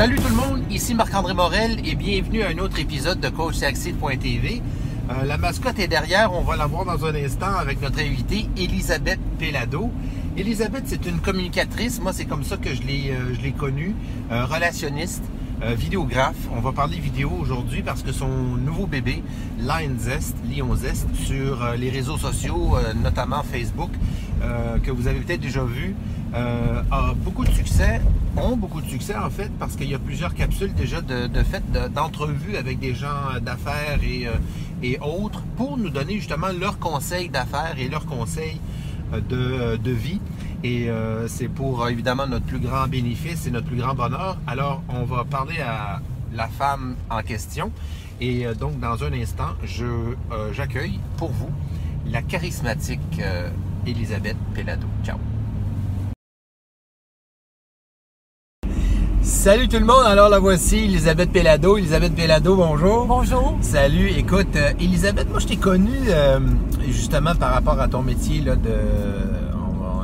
Salut tout le monde, ici Marc-André Morel et bienvenue à un autre épisode de CoachSexy.tv. Euh, la mascotte est derrière, on va la voir dans un instant avec notre invitée Elisabeth Pelado. Elisabeth, c'est une communicatrice, moi c'est comme ça que je l'ai euh, connue, euh, relationniste, euh, vidéographe. On va parler vidéo aujourd'hui parce que son nouveau bébé, Lion Zest, sur euh, les réseaux sociaux, euh, notamment Facebook, que vous avez peut-être déjà vu, a beaucoup de succès, ont beaucoup de succès en fait, parce qu'il y a plusieurs capsules déjà de, de fait de- d'entrevues avec des gens d'affaires et, autres pour nous donner justement leurs conseils d'affaires et leurs conseils de vie. Et euh, c'est pour euh, évidemment notre plus grand bénéfice et notre plus grand bonheur. Alors, on va parler à la femme en question. Et euh, donc, dans un instant, euh, j'accueille pour vous la charismatique Elisabeth Pelado. Ciao. Salut tout le monde, alors la voici, Elisabeth Pelado. Elisabeth Pelado, bonjour. Bonjour. Salut, écoute, Elisabeth, moi je t'ai connue justement par rapport à ton métier là, de.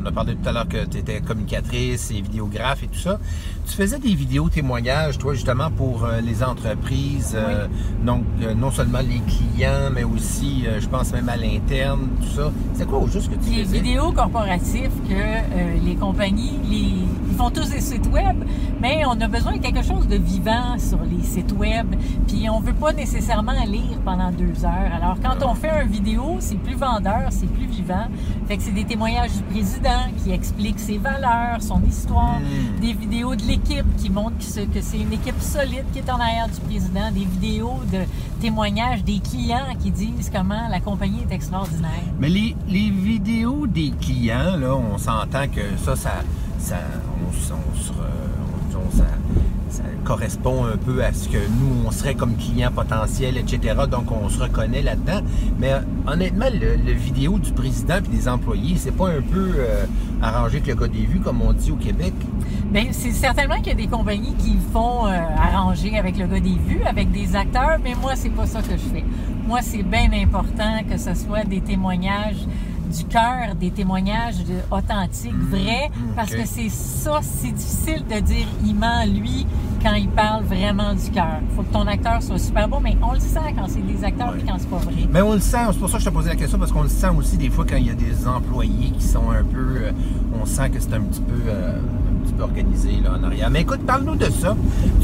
On, a parlé tout à l'heure que tu étais communicatrice et vidéographe et tout ça. Tu faisais des vidéos témoignages, toi, justement, pour euh, les entreprises, euh, donc euh, non seulement les clients, mais aussi, je pense même à l'interne, tout ça. C'est quoi au juste que tu Les faisais? vidéos corporatifs que les compagnies, les, ils font tous des sites web, mais on a besoin de quelque chose de vivant sur les sites web. Puis on veut pas nécessairement lire pendant deux heures. Alors quand on fait une vidéo, c'est plus vendeur, c'est plus vivant. Fait que c'est des témoignages du président qui explique ses valeurs, son histoire, Mm. des vidéos de l'équipe qui montrent que c'est que c'est une équipe solide qui est en arrière du président, des vidéos de témoignages des clients qui disent comment la compagnie est extraordinaire. Mais les, les vidéos des clients, là, on s'entend que ça, ça, ça, on, correspond un peu à ce que nous, on serait comme client potentiel, etc. Donc, on se reconnaît là-dedans. Mais euh, honnêtement, le, vidéo du président et des employés, c'est pas un peu euh, arrangé que le gars des vues, comme on dit au Québec? Bien, c'est certainement qu'il y a des compagnies qui font euh, arranger avec le gars des vues, avec des acteurs, mais moi, c'est pas ça que je fais. Moi, c'est bien important que ce soit des témoignages du cœur, des témoignages authentiques, vrais, parce ok. que c'est ça, c'est difficile de dire il ment lui quand il parle vraiment du cœur. faut que ton acteur soit super bon, mais on le sent quand c'est des acteurs Ouais. et quand c'est pas vrai. Mais on le sent, c'est pour ça que je te posais la question, parce qu'on le sent aussi des fois quand il y a des employés qui sont un peu. euh, on sent que c'est un petit peu. euh, organisé là, en arrière. Mais écoute, parle-nous de ça.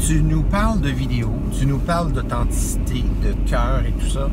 Tu nous parles de vidéo, tu nous parles d'authenticité, de cœur et tout ça.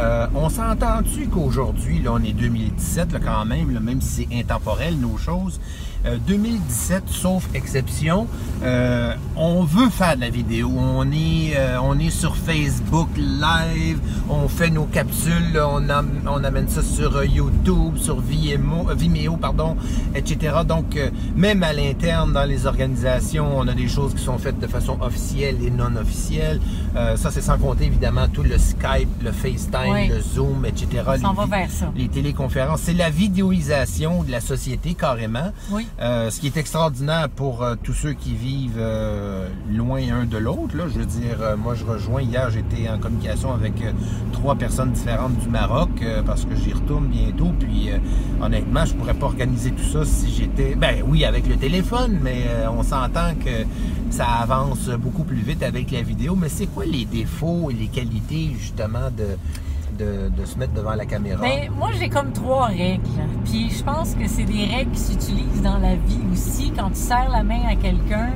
Euh, on s'entend-tu qu'aujourd'hui, là, on est 2017 là, quand même, même si c'est intemporel, nos choses. Euh, 2017, sauf exception, euh, on veut faire de la vidéo. On est, euh, on est sur Facebook Live, on fait nos capsules, là, on, am- on amène ça sur euh, YouTube, sur Vimeo, euh, Vimeo pardon, etc. Donc, euh, même à l'interne, dans les organisations, on a des choses qui sont faites de façon officielle et non officielle. Euh, ça, c'est sans compter évidemment tout le Skype, le FaceTime, Oui. le Zoom, etc. On s'en Les va vers ça. les téléconférences. C'est la vidéoisation de la société carrément. Oui. Euh, ce qui est extraordinaire pour euh, tous ceux qui vivent euh, loin un de l'autre. Je veux dire, moi je rejoins, hier j'étais en communication avec trois personnes différentes du Maroc parce que j'y retourne bientôt. Puis honnêtement, je pourrais pas organiser tout ça si j'étais... Ben oui, avec le téléphone, mais on s'entend que ça avance beaucoup plus vite avec la vidéo. Mais c'est quoi les défauts et les qualités justement de, de, se mettre devant la caméra? Ben, moi, j'ai comme trois règles. Puis je pense que c'est des règles qui s'utilisent dans la vie aussi. Quand tu serres la main à quelqu'un,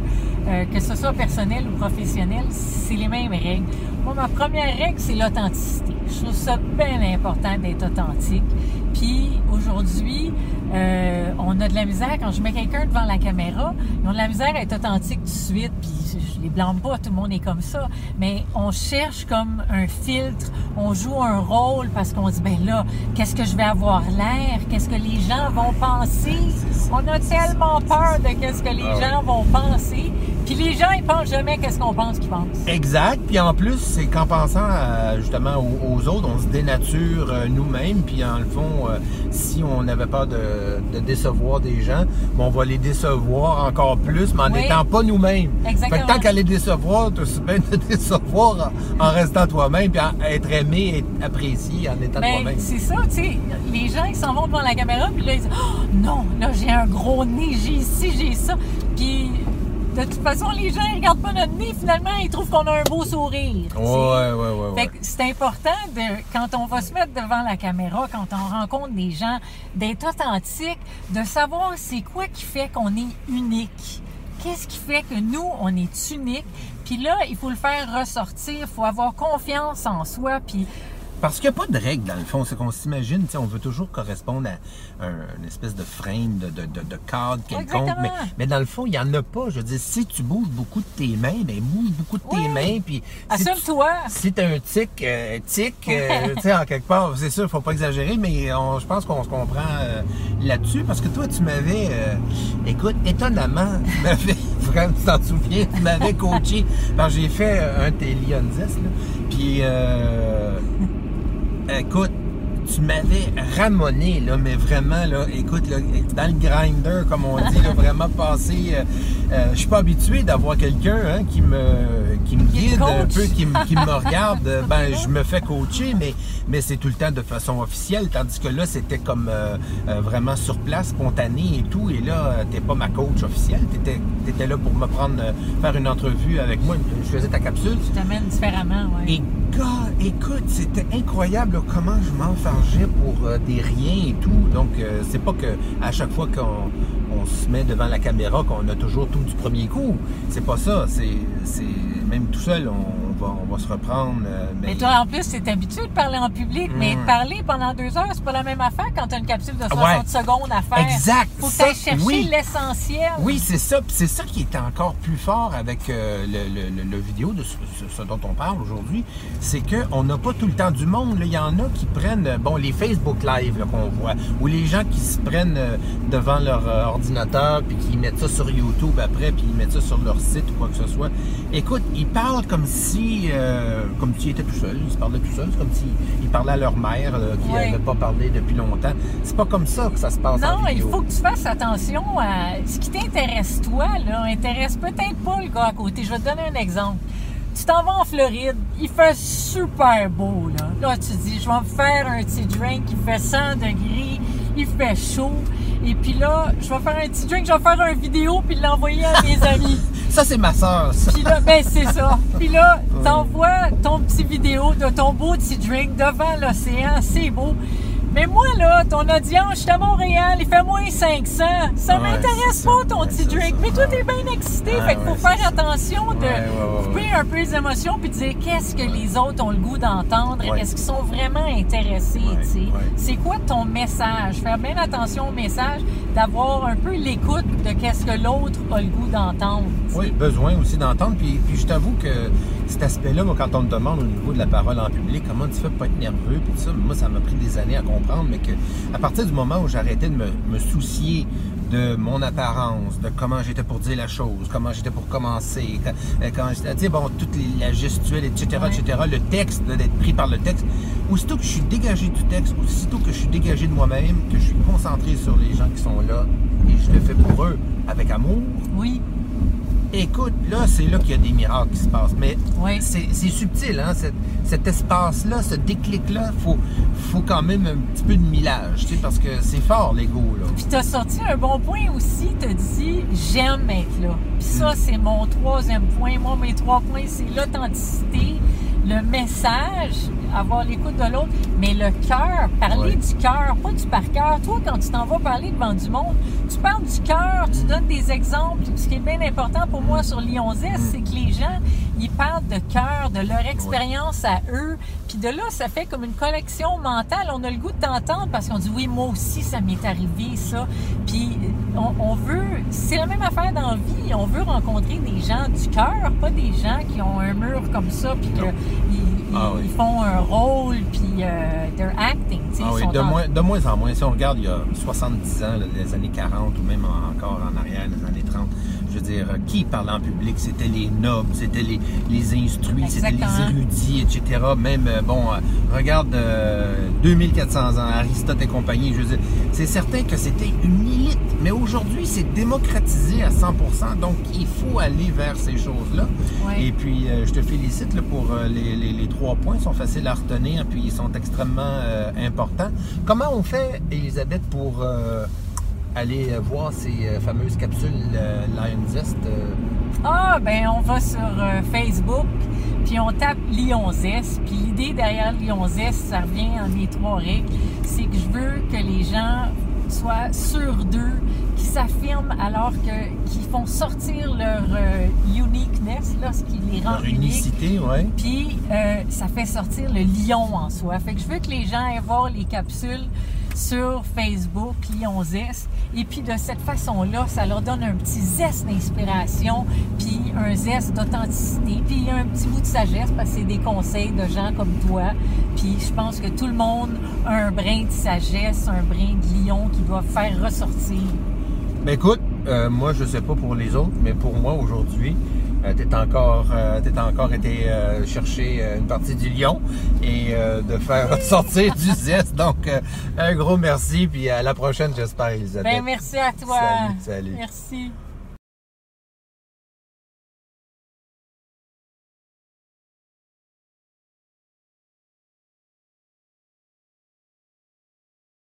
euh, que ce soit personnel ou professionnel, c'est les mêmes règles. Moi, ma première règle, c'est l'authenticité. Je trouve ça bien important d'être authentique. Puis aujourd'hui, euh, on a de la misère quand je mets quelqu'un devant la caméra, ils ont de la misère à être authentique tout de suite. Puis je les blâme pas, tout le monde est comme ça. Mais on cherche comme un filtre, on joue un rôle parce qu'on dit ben là, qu'est-ce que je vais avoir l'air, qu'est-ce que les gens vont penser? On a tellement peur de qu'est-ce que les Ah gens vont penser. Puis les gens, ils pensent jamais qu'est-ce qu'on pense qu'ils pensent. Exact. Puis en plus, c'est qu'en pensant à, justement aux, aux autres, on se dénature euh, nous-mêmes. Puis en le fond, euh, si on n'avait pas de, de décevoir des gens, ben, on va les décevoir encore plus, mais en Oui. n'étant pas nous-mêmes. Exactement. Fait que tant qu'à les décevoir, tu aussi bien de décevoir en, en restant toi-même, puis en- être aimé, être apprécié en étant Ben, toi-même. c'est ça, tu sais, les gens qui s'en vont devant la caméra, puis là, ils disent, oh, non, là, j'ai un gros nez, j'ai ci, j'ai ça. Puis de toute façon, les gens ils regardent pas notre nez, finalement, ils trouvent qu'on a un beau sourire. Ouais, ouais, ouais, ouais. Fait que c'est important de, quand on va se mettre devant la caméra, quand on rencontre des gens, d'être authentique, de savoir c'est quoi qui fait qu'on est unique. Qu'est-ce qui fait que nous, on est unique? Puis là, il faut le faire ressortir, il faut avoir confiance en soi, puis Parce qu'il n'y a pas de règle dans le fond, c'est qu'on s'imagine, tu sais, on veut toujours correspondre à un- une espèce de frame, de, de, de, de cadre quelconque, mais, mais dans le fond, il n'y en a pas. Je veux dire, si tu bouges beaucoup de tes mains, ben bouge beaucoup de tes Oui. mains, puis si tu- assume-toi. si t'as un tic, euh, tic, euh, tu sais, en quelque part, c'est sûr, faut pas exagérer, mais on- je pense qu'on se comprend euh, là-dessus, parce que toi, tu m'avais, euh, écoute, étonnamment, tu m'avais, vraiment, tu t'en souviens, tu m'avais coaché, j'ai fait euh, un de tes puis, euh, écoute, tu m'avais ramonné, là, mais vraiment, là, écoute, là, dans le grinder, comme on dit, là, vraiment passé. euh, euh, je suis pas habitué d'avoir quelqu'un hein, qui me qui guide un peu, qui, me- qui me regarde. Ben, je me fais coacher, mais, mais c'est tout le temps de façon officielle, tandis que là, c'était comme euh, euh, vraiment sur place, spontané et tout. Et là, t'es pas ma coach officielle. T'étais étais là pour me prendre, faire une entrevue avec moi. Je faisais ta capsule. Tu t'amènes différemment, ouais. Et gars, écoute, c'était incroyable là, comment je m'enfargeais pour des riens et tout. Donc, c'est pas que à chaque fois qu'on on se met devant la caméra qu'on a toujours tout du premier coup. C'est pas ça. C'est, c'est même tout seul, on, va, on va se reprendre. euh, Mais toi, en plus, t'es habitué de parler en public, mais Mm. parler pendant deux heures, c'est pas la même affaire quand t'as une capsule de 60 Ouais. secondes à faire. Exact. Faut Ça, chercher oui. l'essentiel. Oui, c'est ça. C'est ça qui est encore plus fort avec euh, le, le- le- le vidéo de ce, dont on parle aujourd'hui. C'est qu'on n'a pas tout le temps du monde. là. Il y en a qui prennent, euh, bon, les Facebook Live qu'on voit, ou les gens qui se prennent euh, devant leur euh, ordinateur, puis qui mettent ça sur YouTube après, puis ils mettent ça sur leur site ou quoi que ce soit. Écoute, ils parlent comme si, euh, comme s'ils étaient tout seuls. Ils se parlaient tout seuls. C'est comme s'ils parlaient à leur mère là, qui Ouais. n'avait pas parlé depuis longtemps. C'est pas comme ça que ça se passe en Non, il faut que tu fasses attention à ce qui t'intéresse toi, là, intéresse peut-être pas le gars à côté. Je vais te donner un exemple. Tu t'en vas en Floride, il fait super beau, là. Là, tu dis, je vais me faire un petit drink, il fait 100 degrés, il fait chaud. Et puis là, je vais faire un petit drink, je vais faire une vidéo puis l'envoyer à mes amis. Ça, c'est ma soeur, ça. Puis là, ben c'est ça. Puis là, t'envoies ton petit vidéo de ton beau petit drink devant l'océan, c'est beau. Mais moi, là, ton audience, je suis à Montréal, il fait moins 500. Ça Ouais, m'intéresse pas, ton petit ça. Mais toi, t'es bien excité. Fait qu'il faut faire attention de couper un peu les émotions puis de dire qu'est-ce que les autres ont le goût d'entendre. Est-ce qu'ils sont vraiment intéressés, tu sais? C'est quoi ton message? Faire bien attention au message, d'avoir un peu l'écoute de qu'est-ce que l'autre a le goût d'entendre. Oui, besoin aussi d'entendre. Puis, puis je t'avoue que cet aspect-là, moi, quand on me demande au niveau de la parole en public, comment tu fais pour pas être nerveux, puis ça, moi, ça m'a pris des années à comprendre, mais que à partir du moment où j'arrêtais de me, me soucier de mon apparence, de comment j'étais pour dire la chose, comment j'étais pour commencer, quand, euh, comment j'étais, tu sais, bon, toute la gestuelle, etc., Ouais. etc., le texte, d'être pris par le texte. Aussitôt que je suis dégagé du texte, aussitôt que je suis dégagé de moi-même, que je suis concentré sur les gens qui sont là, et je le fais pour eux avec amour, Oui. Écoute, là, c'est là qu'il y a des miracles qui se passent. Mais Oui. c'est subtil, hein? cet, cet espace-là, ce déclic-là, il faut, faut quand même un petit peu de millage, tu sais, parce que c'est fort, l'ego, là. Puis t'as sorti un bon point aussi, t'as dit j'aime être là. Puis ça, c'est mon troisième point. Moi, mes trois points, c'est l'authenticité, le message, avoir l'écoute de l'autre, mais le cœur, parler Ouais. du cœur, pas du par cœur. Toi, quand tu t'en vas parler devant du monde, tu parles du cœur, tu donnes des exemples. Ce qui est bien important pour moi sur Lyon Z, c'est que les gens, ils parlent de cœur, de leur expérience à eux. Puis de là, ça fait comme une collection mentale. On a le goût de t'entendre parce qu'on dit oui, moi aussi, ça m'est arrivé, ça. Puis on, on veut, c'est la même affaire dans la vie. On veut rencontrer des gens du cœur, pas des gens qui ont un mur comme ça, puis qu'ils Ah oui. ils font un rôle, puis euh, they're acting. Ah ils oui, sont de, en- moins, de moins en moins. Si on regarde il y a 70 ans, là, les années 40 ou même en- encore en arrière, les années 30, je veux dire, euh, qui parlait en public? C'était les nobles, c'était les, les instruits, c'était les érudits, etc. Même, euh, bon, euh, regarde euh, 2400 ans, Aristote et compagnie, je veux dire, c'est certain que c'était une élite. Mais aujourd'hui, c'est démocratisé à 100%, donc il faut aller vers ces choses-là. Ouais. Et puis, euh, je te félicite là, pour euh, les, les- les trois points. Ils sont faciles à retenir, puis ils sont extrêmement euh, importants. Comment on fait, Elisabeth, pour euh, aller euh, voir ces euh, fameuses capsules euh, Lion Zest? Ah, ben on va sur Facebook, puis on tape Lyon Zest. Puis l'idée derrière Lyon Zest, ça revient en mes trois règles, c'est que je veux que les gens soient sûrs d'eux, qu'ils s'affirment alors que qu'ils font sortir leur euh, uniqueness, là, ce qui les rend Leur uniques. unicité, oui. Puis euh, ça fait sortir le lion en soi. Fait que je veux que les gens aillent voir les capsules sur Facebook, Lion Zest. Et puis de cette façon-là, ça leur donne un petit zeste d'inspiration, puis un zeste d'authenticité, puis un petit bout de sagesse parce que c'est des conseils de gens comme toi. Puis je pense que tout le monde a un brin de sagesse, un brin de lion qui doit faire ressortir. Mais écoute, euh, moi, je sais pas pour les autres, mais pour moi, aujourd'hui, t'es encore, euh, t'es encore été euh, chercher euh, une partie du lion et euh, de faire sortir du zeste. Donc, euh, un gros merci, puis à la prochaine, j'espère, Elisabeth. Ben merci à toi. Salut, salut. Merci.